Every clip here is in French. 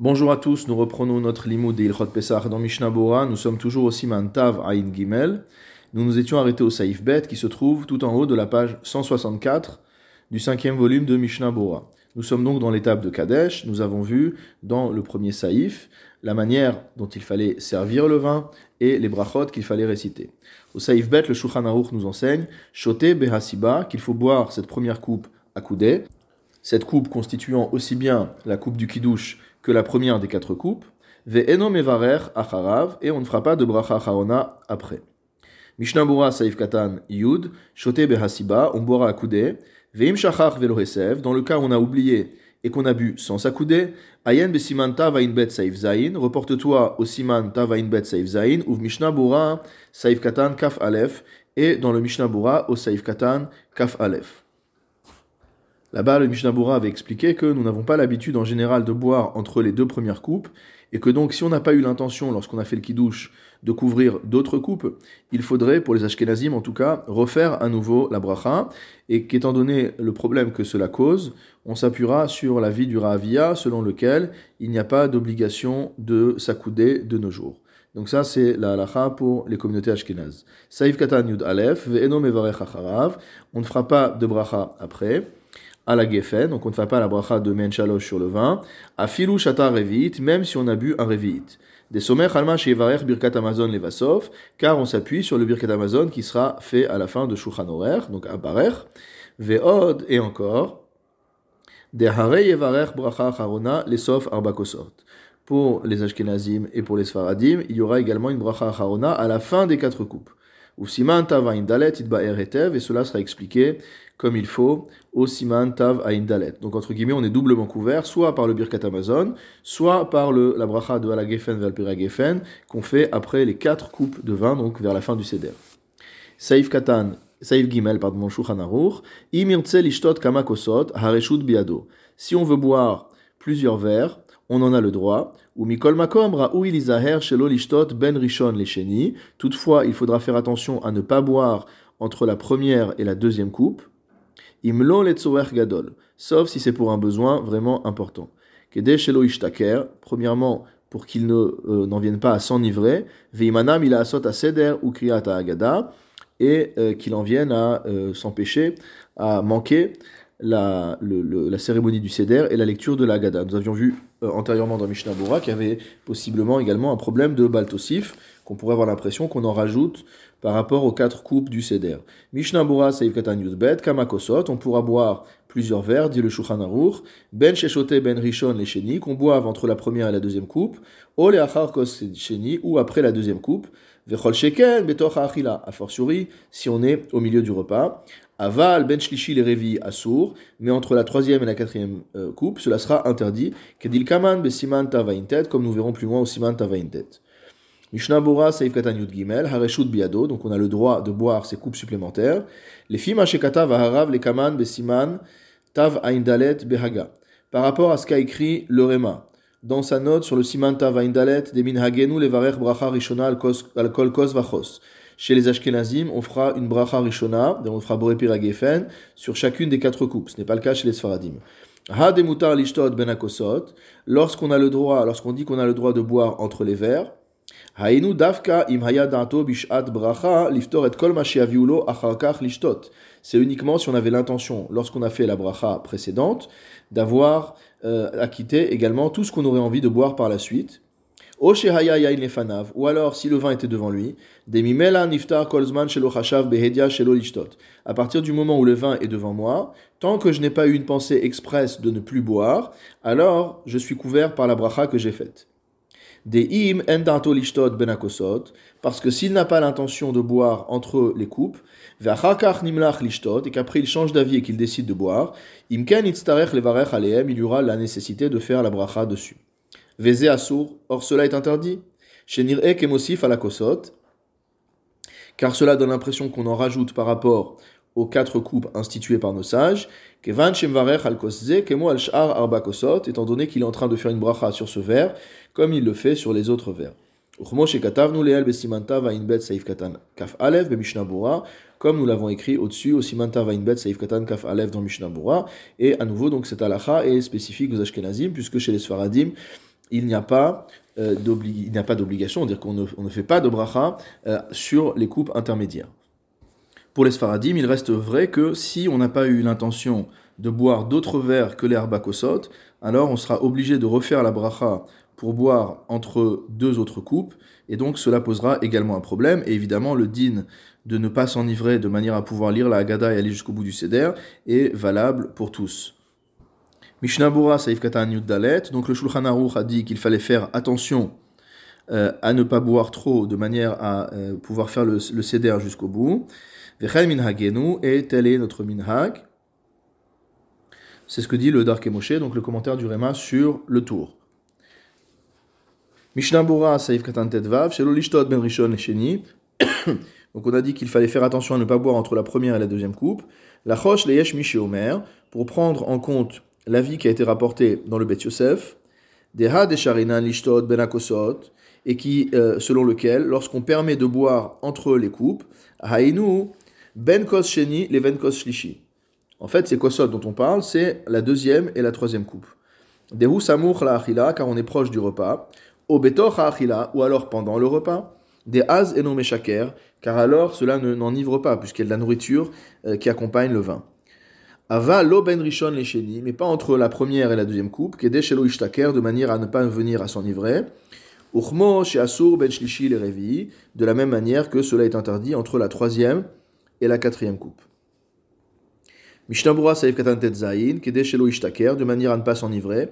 Bonjour à tous, nous reprenons notre limoud de Ilchot Pesach dans Mishnah Bora. Nous sommes toujours au Siman Tav Ain Gimel. Nous nous étions arrêtés au Saïf Bet qui se trouve tout en haut de la page 164 du cinquième volume de Mishnah Bora. Nous sommes donc dans l'étape de Kadesh. Nous avons vu dans le premier Saïf la manière dont il fallait servir le vin et les brachot qu'il fallait réciter. Au Saïf Bet, le Shulchan Aruch nous enseigne Shote Behasiba qu'il faut boire cette première coupe à coudée. Cette coupe constituant aussi bien la coupe du Kiddush que la première des quatre coupes, ve'eno mevarer acharav, et on ne fera pas de bracha charona après. Mishnah Bura Saif Katan Yud, Shote Behasiba, on boira à ve'im shachar velohesev, dans le cas où on a oublié et qu'on a bu sans s'accouder, ayen besiman tavain bet saif zain, reporte-toi au siman tavain bet saif zain, ou Mishnah Bura Saif Katan kaf alef, et dans le Mishnah Bura au Saif Katan kaf alef. Là-bas, le Mishnah avait expliqué que nous n'avons pas l'habitude en général de boire entre les deux premières coupes, et que donc si on n'a pas eu l'intention, lorsqu'on a fait le kidouche, de couvrir d'autres coupes, il faudrait, pour les Ashkenazim en tout cas, refaire à nouveau la bracha, et qu'étant donné le problème que cela cause, on s'appuiera sur la vie du Rahavia, selon lequel il n'y a pas d'obligation de s'accouder de nos jours. Donc ça, c'est la halacha pour les communautés ashkenazes. Saïf katan yud alef, ve'eno acharav, on ne fera pas de bracha après à la geffen, donc on ne fait pas la bracha de men sur le vin, à filou shata revit, même si on a bu un revit. Des sommets shevarech birkat amazon levasov, car on s'appuie sur le birkat amazon qui sera fait à la fin de shulchan donc à barer, ve'od, et encore, des hare yevarech bracha charona lesof arbakosot. Pour les Ashkenazim et pour les Sfaradim, il y aura également une bracha charona à la fin des quatre coupes. Ou siman tava indalet itba'er etev, et cela sera expliqué comme il faut au siman tav dalet. Donc entre guillemets, on est doublement couvert, soit par le birkat Amazon, soit par le, la bracha de Alagefen Valpira Gefen, qu'on fait après les quatre coupes de vin, donc vers la fin du seder. Saif katan, saif gimel, pardon, shulchan aruch, imirtse lishtot kamakosot, hareshut biado. Si on veut boire plusieurs verres, on en a le droit. Ou mikol makom lizaher shelo lishtot ben rishon lesheni. Toutefois, il faudra faire attention à ne pas boire entre la première et la deuxième coupe. Sauf si c'est pour un besoin vraiment important. Kede shelo ishtaker, premièrement, pour qu'il euh, n'en vienne pas à s'enivrer, veimanam il a seder ou kriyat agada, et euh, qu'il en vienne à euh, s'empêcher, à manquer la, la cérémonie du Seder et la lecture de la Gada. Nous avions vu euh, antérieurement dans Mishnah Bora qu'il y avait possiblement également un problème de Baltosif, qu'on pourrait avoir l'impression qu'on en rajoute par rapport aux quatre coupes du Seder. Mishnah Bora Seif Katan Yudbet, Kamakosot, on pourra boire plusieurs verres, dit le Shulchan Aruch, Ben Sheshote Ben Rishon les Sheni, qu'on boive entre la première et la deuxième coupe, O Leachar Kos Sheni, ou après la deuxième coupe, Vechol Sheken Betoch Achila, a fortiori si on est au milieu du repas. Aval ben shlishi les révi assour, mais entre la troisième et la quatrième euh, coupe, cela sera interdit. Kedil kaman besiman tavaintet, comme nous verrons plus loin au siman tavaintet. Mishnah Bora Seif Katan Yud Gimel, Hareshut Biado, donc on a le droit de boire ces coupes supplémentaires. Les films Ashekata Vaharav, les Kaman Besiman, Tav Aindalet Behaga. Par rapport à ce qu'a écrit le Rema, dans sa note sur le Siman Tav Aindalet, des Minhagenu, les Varech Bracha Rishona al Kol Kos Vachos. Chez les Ashkenazim, on fera une bracha rishona, on fera borepir gefen sur chacune des quatre coupes. Ce n'est pas le cas chez les Sfaradim. Ha demutar lishtot ben lorsqu'on a le droit, lorsqu'on dit qu'on a le droit de boire entre les verres, Hainu davka im bishat bracha liftor et kol lishtot. C'est uniquement si on avait l'intention, lorsqu'on a fait la bracha précédente, d'avoir euh, acquitté également tout ce qu'on aurait envie de boire par la suite. Ou alors, si le vin était devant lui. À partir du moment où le vin est devant moi, tant que je n'ai pas eu une pensée expresse de ne plus boire, alors je suis couvert par la bracha que j'ai faite. Benakosot, parce que s'il n'a pas l'intention de boire entre les coupes, et qu'après il change d'avis et qu'il décide de boire, il y aura la nécessité de faire la bracha dessus. Vézé Assour, or cela est interdit. Shenir Ek à la Kosot, car cela donne l'impression qu'on en rajoute par rapport aux quatre coupes instituées par nos sages. Kevan Shemvarech al Kemo al Shar Arba Kosot, étant donné qu'il est en train de faire une bracha sur ce verre, comme il le fait sur les autres Alev comme nous l'avons écrit au-dessus, au Simanta Vainbet Saif Katan Kaf Alev dans Mishnah Et à nouveau, donc, cette halakha est spécifique aux Ashkenazim, puisque chez les Sfaradim, il n'y a pas euh, d'obligation, dire qu'on ne, fait pas de bracha euh, sur les coupes intermédiaires. Pour les Sfaradim, il reste vrai que si on n'a pas eu l'intention de boire d'autres verres que les arbakosot, alors on sera obligé de refaire la bracha pour boire entre deux autres coupes, et donc cela posera également un problème. Et évidemment, le din de ne pas s'enivrer de manière à pouvoir lire la Haggadah et aller jusqu'au bout du Seder est valable pour tous. Mishnah Bura Saif Katan Dalet, donc le Shulchan Aruch a dit qu'il fallait faire attention euh, à ne pas boire trop de manière à euh, pouvoir faire le, le jusqu'au bout. Vechel Minhagenu, et tel est notre Minhag. C'est ce que dit le Dark donc le commentaire du Réma sur le tour. Mishnah Bura Saif Katan Tetvav, Shelo Lishtot Ben Rishon Sheni. Donc on a dit qu'il fallait faire attention à ne pas boire entre la première et la deuxième coupe. La Chosh Leyesh Miché Omer, pour prendre en compte l'avis qui a été rapporté dans le Bet Yosef, Deha Lishtot Ben Akosot, et qui, euh, selon lequel, lorsqu'on permet de boire entre les coupes, Hainu Ben Kos Sheni le Ben Kos. En fait, ces kosot dont on parle, c'est la deuxième et la troisième coupe. Dehu Samuch La car on est proche du repas. Obetoch Achila, ou alors pendant le repas des az et car alors cela ne n'enivre pas, puisqu'il y a de la nourriture euh, qui accompagne le vin. Ava lo ben rishon mais pas entre la première et la deuxième coupe, kede shelo ishtaker, de manière à ne pas venir à s'enivrer. Uchmo asur ben shlishi le de la même manière que cela est interdit entre la troisième et la quatrième coupe. Mishnabura saif katantet zayin, kede shelo ishtaker, de manière à ne pas s'enivrer.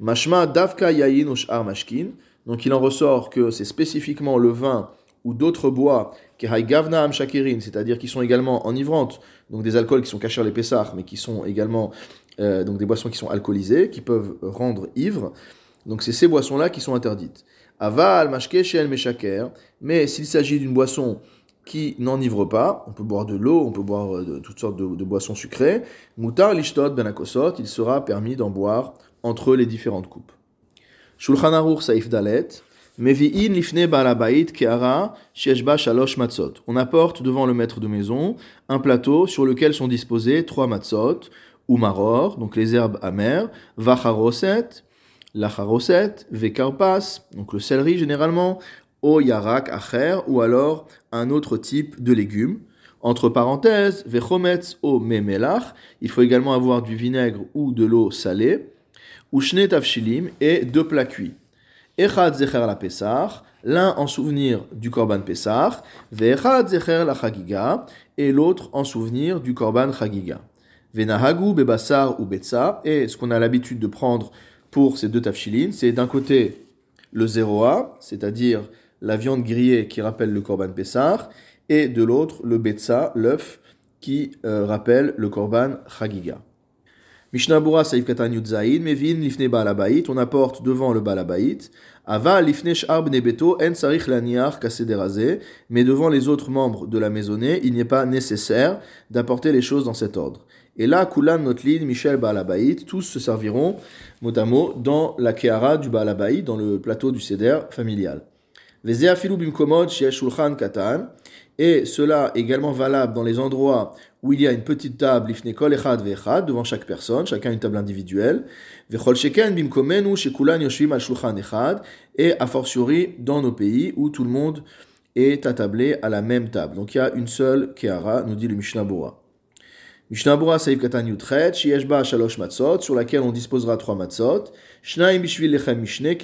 Mashma davka yayin ushar mashkin, donc il en ressort que c'est spécifiquement le vin ou d'autres bois, c'est-à-dire qui sont également enivrantes, donc des alcools qui sont cachés les pessars, mais qui sont également euh, donc des boissons qui sont alcoolisées, qui peuvent rendre ivre. Donc c'est ces boissons-là qui sont interdites. Aval, mashke, shel, meshaker, mais s'il s'agit d'une boisson qui n'enivre pas, on peut boire de l'eau, on peut boire de, toutes sortes de, boissons sucrées, mutar, lishtot, benakosot, il sera permis d'en boire entre les différentes coupes. Shulchan Aruch Saif Dalet, On apporte devant le maître de maison un plateau sur lequel sont disposés trois matzot, ou maror, donc les herbes amères, vacharoset, lacharoset, vekarpas, donc le céleri généralement, o yarak acher, ou alors un autre type de légumes. Entre parenthèses, vechometz o memelach, il faut également avoir du vinaigre ou de l'eau salée. Shne tafshilim et deux plats cuits. Echad zecher la pesach, l'un en souvenir du korban pesach, ve'echad zecher la chagiga, et l'autre en souvenir du korban chagiga. Venahagu bebassar ou betsa, et ce qu'on a l'habitude de prendre pour ces deux tafshilim, c'est d'un côté le 0A, c'est-à-dire la viande grillée qui rappelle le korban pesach, et de l'autre le betsa, l'œuf, qui euh, rappelle le korban chagiga. Mishnabura Saif Katan Yudzaïn, Mevin Lifne Balabait, on apporte devant le Balabait, Ava Lifne Sh'ab Nebeto, En Sarich Laniar Kasederazé, mais devant les autres membres de la maisonnée, il n'est pas nécessaire d'apporter les choses dans cet ordre. Et là, Kulan Notlin, Michel Balabait, tous se serviront mot à mot dans la Kehara du Balabait, dans le plateau du Seder familial. Vezeafilu Bimkomod Shulchan Katan, et cela également valable dans les endroits où il y a une petite table, devant chaque personne, chacun une table individuelle, et a fortiori dans nos pays où tout le monde est attablé à la même table. Donc il y a une seule kehara, nous dit le Mishnah Bora. Mishnah Bora saïf katan yutret, shieshba shalosh matzot, sur laquelle on disposera trois matzot, shnaim bishvil lechem mishne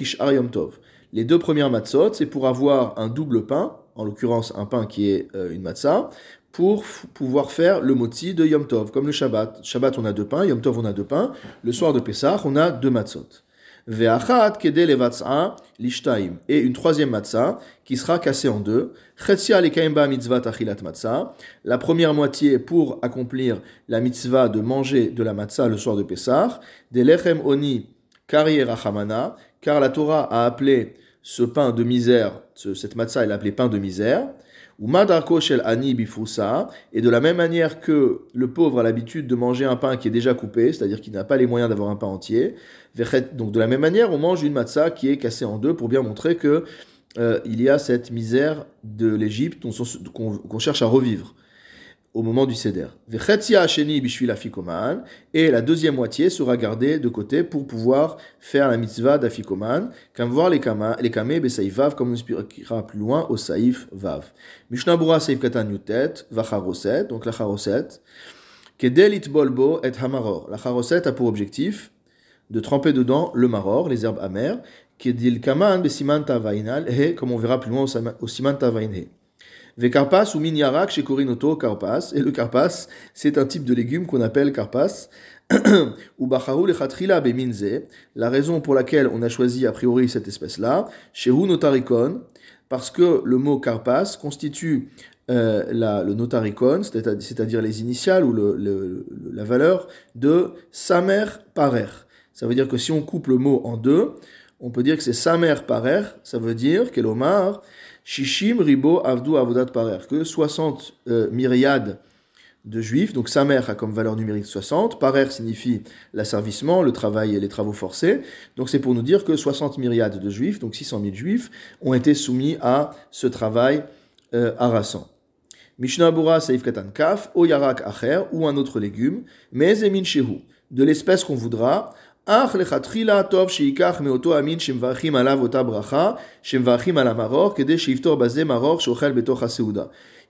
tov. Les deux premières matzot, c'est pour avoir un double pain, en l'occurrence un pain qui est euh, une matzah, pour pouvoir faire le moti de Yom Tov, comme le Shabbat. Shabbat, on a deux pains, Yom Tov, on a deux pains. Le soir de Pessah, on a deux matzot. Ve'achat lishtaim. Et une troisième matzah qui sera cassée en deux. Mitzvah matzah. La première moitié pour accomplir la mitzvah de manger de la matzah le soir de Pessah. De lechem oni kari. Car la Torah a appelé ce pain de misère, cette matzah, elle appelé pain de misère. Ou madrako shel ani bifousa, et de la même manière que le pauvre a l'habitude de manger un pain qui est déjà coupé, c'est-à-dire qu'il n'a pas les moyens d'avoir un pain entier, donc de la même manière, on mange une matzah qui est cassée en deux pour bien montrer que euh, il y a cette misère de l'Égypte qu'on cherche à revivre. Au moment du seder. Et la deuxième moitié sera gardée de côté pour pouvoir faire la mitzvah d'afikoman, comme voir les kamé vav, comme on expliquera plus loin au saïf vav. Mishnah Bura saïf katan yutet, vacharoset, donc la charoset. Kedel bolbo et hamaror. La charoset a pour objectif de tremper dedans le maror, les herbes amères, kedil kaman besiman tavainal, et comme on verra plus loin au siman tavainhe. Vekarpas ou minyarak chez Korinoto karpas. Et le karpas, c'est un type de légume qu'on appelle karpas. ou bacharu le beminze. La raison pour laquelle on a choisi a priori cette espèce-là, chez notarikon, parce que le mot karpas constitue euh, la, le notarikon, c'est-à-dire les initiales ou le, la valeur de samer parer. Ça veut dire que si on coupe le mot en deux, on peut dire que c'est samer parer, ça veut dire qu'Elomar, Shishim ribo avdu avodat parer, que 60 euh, myriades de juifs, donc sa mère a comme valeur numérique 60, parer signifie l'asservissement, le travail et les travaux forcés, donc c'est pour nous dire que 60 myriades de juifs, donc 600 000 juifs, ont été soumis à ce travail euh, harassant. Mishnah Bura Saif Katan Kaf, Oyarak Acher, ou un autre légume, mais Shehu, de l'espèce qu'on voudra,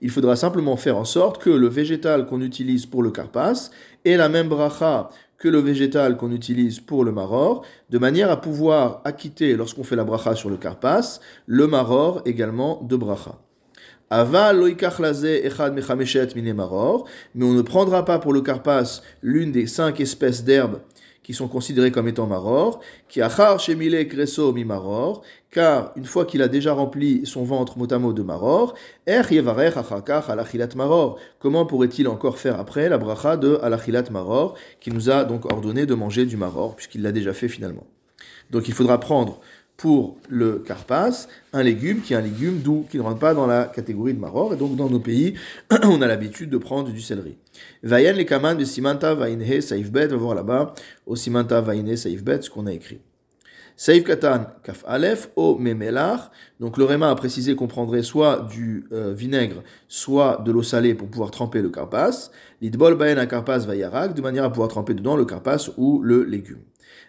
il faudra simplement faire en sorte que le végétal qu'on utilise pour le karpas ait la même bracha que le végétal qu'on utilise pour le maror, de manière à pouvoir acquitter, lorsqu'on fait la bracha sur le karpas, le maror également de bracha. mais on ne prendra pas pour le karpas l'une des cinq espèces d'herbes qui sont considérés comme étant maror, qui achar shemile kreso mi maror, car une fois qu'il a déjà rempli son ventre motamo de maror, er yevarech achakach alachilat maror. Comment pourrait-il encore faire après la bracha de alachilat maror, qui nous a donc ordonné de manger du maror, puisqu'il l'a déjà fait finalement. Donc il faudra prendre pour le carpas, un légume qui est un légume doux, qui ne rentre pas dans la catégorie de maror. Et donc, dans nos pays, on a l'habitude de prendre du céleri. Vayen les kaman de simanta vainhe saifbet, on va voir là-bas, au simanta vainhe saifbet, ce qu'on a écrit. Saif katan kaf alef o memelar. Donc le réma a précisé qu'on prendrait soit du euh, vinaigre, soit de l'eau salée pour pouvoir tremper le carpas. L'idbol baen a carpas vayarak, de manière à pouvoir tremper dedans le carpas ou le légume.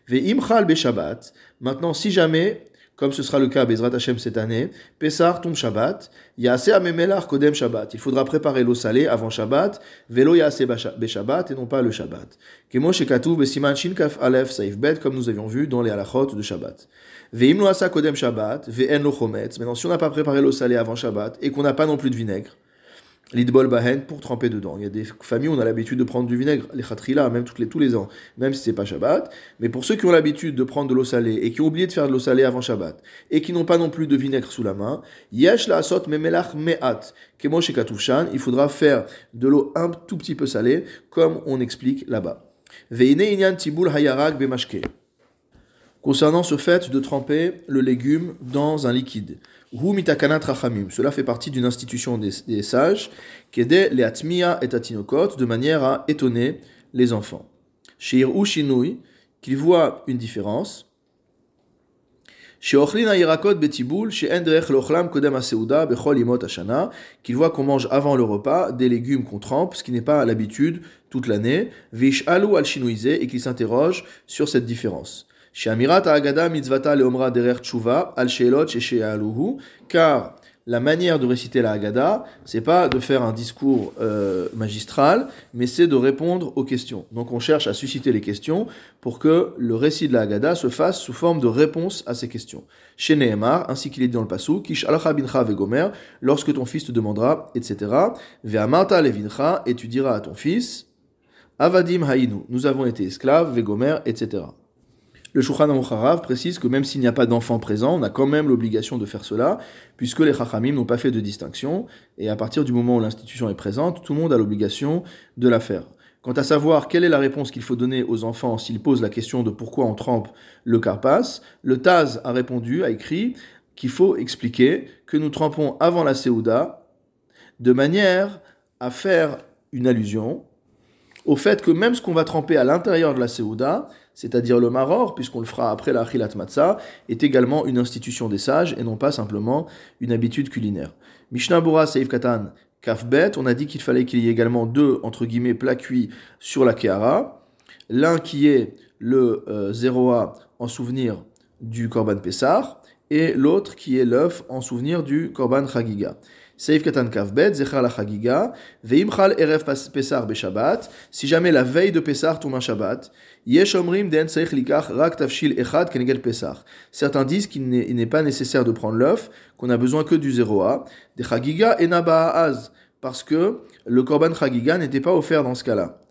Ve'imchal Shabbat. Maintenant, si jamais, comme ce sera le cas Bezrat Hashem cette année, Pesar tombe Shabbat, Yase Amemelar Kodem Shabbat. Il faudra préparer l'eau salée avant Shabbat, Velo Yase Shabbat et non pas le Shabbat. Kemo Shekatu Besiman Shinkaf Alef Saif Bet, comme nous avions vu dans les halachot de Shabbat. Ve'im Kodem Shabbat, Ve'en Lo Chometz. Maintenant, si on n'a pas préparé l'eau salée avant Shabbat et qu'on n'a pas non plus de vinaigre, L'idbol bahen pour tremper dedans. Il y a des familles où on a l'habitude de prendre du vinaigre, les khatrila, même toutes les, tous les ans, même si c'est pas Shabbat. Mais pour ceux qui ont l'habitude de prendre de l'eau salée et qui ont oublié de faire de l'eau salée avant Shabbat et qui n'ont pas non plus de vinaigre sous la main, yesh la asot memelach me'at, kemo il faudra faire de l'eau un tout petit peu salée, comme on explique là-bas. Veine inyan tibul hayarak bemashke. Concernant ce fait de tremper le légume dans un liquide. Cela fait partie d'une institution des, sages qui aidait les atmiya et tatinokot de manière à étonner les enfants. Shir Shinui, qu'ils voient une différence. Qu'ils voient qu'on mange avant le repas des légumes qu'on trempe, ce qui n'est pas l'habitude toute l'année. Vish alu al et qu'ils s'interrogent sur cette différence. Car la manière de réciter la Haggadah, c'est pas de faire un discours euh, magistral, mais c'est de répondre aux questions. Donc on cherche à susciter les questions pour que le récit de la Haggadah se fasse sous forme de réponse à ces questions. Chez Nehemar, ainsi qu'il est dit dans le passou, Kish bincha vegomer, lorsque ton fils te demandera, etc. Ve'amarta levincha, et tu diras à ton fils, Avadim haïnu, nous avons été esclaves, vegomer, etc. Le Shulchan Aruch précise que même s'il n'y a pas d'enfant présent, on a quand même l'obligation de faire cela, puisque les Chachamim n'ont pas fait de distinction, et à partir du moment où l'institution est présente, tout le monde a l'obligation de la faire. Quant à savoir quelle est la réponse qu'il faut donner aux enfants s'ils posent la question de pourquoi on trempe le carpas, le Taz a répondu, a écrit qu'il faut expliquer que nous trempons avant la Séouda de manière à faire une allusion au fait que même ce qu'on va tremper à l'intérieur de la Séouda, c'est-à-dire le maror, puisqu'on le fera après la achilat matzah, est également une institution des sages et non pas simplement une habitude culinaire. Mishnah Bura Seif Katan kafbet, on a dit qu'il fallait qu'il y ait également deux, entre guillemets, plats cuits sur la kehara. L'un qui est le euh, 0A en souvenir du korban Pessar, et l'autre qui est l'œuf en souvenir du korban chagiga. Seif katan kavbet, zechar la chagiga, veimchal erev pesar beshabbat, si jamais la veille de Pessar tombe un Shabbat, yesh omrim den seich likach rak tafshil echad kenegel Pessar. Certains disent qu'il n'est pas nécessaire de prendre l'œuf, qu'on a besoin que du 0A, des chagiga et az, parce que le korban chagiga n'était pas offert dans ce cas-là.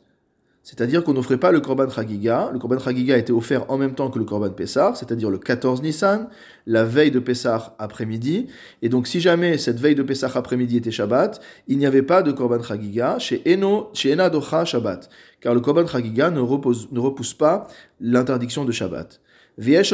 C'est-à-dire qu'on n'offrait pas le Korban Chagiga. Le Korban Chagiga était offert en même temps que le Korban Pessar, c'est-à-dire le 14 Nissan, la veille de Pessar après-midi. Et donc, si jamais cette veille de Pessar après-midi était Shabbat, il n'y avait pas de Korban Chagiga chez Eno, chez Enadocha Shabbat. Car le Korban Chagiga ne, ne repousse pas l'interdiction de Shabbat. Et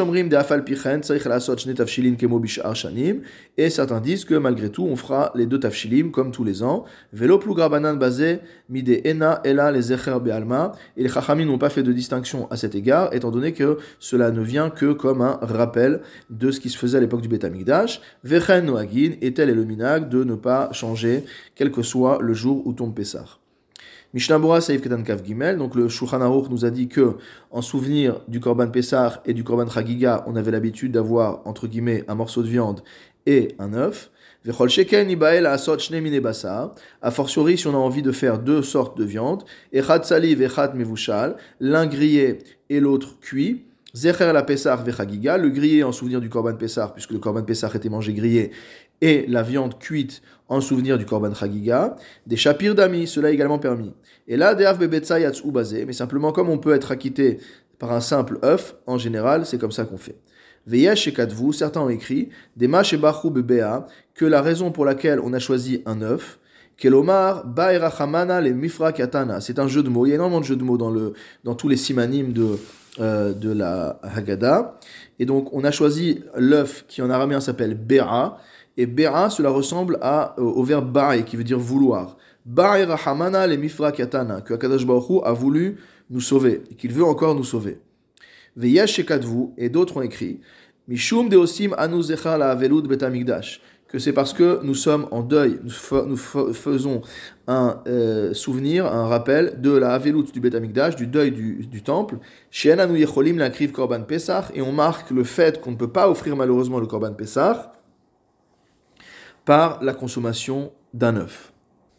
certains disent que malgré tout, on fera les deux tafshilim comme tous les ans. Velo plugrabanan basé mide ena ela les be'alma. Et les chachamim n'ont pas fait de distinction à cet égard, étant donné que cela ne vient que comme un rappel de ce qui se faisait à l'époque du Betamikdash. Vechen noagin, et tel est le minag de ne pas changer, quel que soit le jour où tombe Pessah. Mishnah Saïf Ketan Kav Gimel, donc le Shulchan nous a dit que, en souvenir du Korban Pessah et du Korban Chagiga, on avait l'habitude d'avoir, entre guillemets, un morceau de viande et un œuf. Vechol Sheken Ibael Asot Mine a fortiori si on a envie de faire deux sortes de viande, Echad Saliv, Echad Mevushal, l'un grillé et l'autre cuit. Zecher la le grillé en souvenir du Korban Pessah, puisque le Korban Pessah était mangé grillé, et la viande cuite en souvenir du Korban Chagiga, des Shapir d'ami, cela est également permis. Et là, Deav Bebetsa ou basé, mais simplement comme on peut être acquitté par un simple œuf, en général, c'est comme ça qu'on fait. Veyesh et Kadvu, certains ont écrit, des Mash et Bebea, que la raison pour laquelle on a choisi un œuf, Kelomar, Baerachamana, les Mifra Katana. C'est un jeu de mots. Il y a énormément de jeux de mots dans, le, dans tous les simanim de, euh, de la Haggadah. Et donc, on a choisi l'œuf qui en araméen s'appelle Bera. Et Bera, cela ressemble à, euh, au verbe Ba'i, qui veut dire vouloir. Ba'i Rahamana le Mifra Katana, que Akadosh Baruch a voulu nous sauver, et qu'il veut encore nous sauver. Veyesh Shekadvu, et d'autres ont écrit, Mishum Deosim Anu Zecha la Avelud Betamikdash que c'est parce que nous sommes en deuil, nous, faisons un euh, souvenir, un rappel de la Avelut du Bet du deuil du, du temple. Yecholim la Korban Pesach, et on marque le fait qu'on ne peut pas offrir malheureusement le Korban Pesach par la consommation d'un œuf.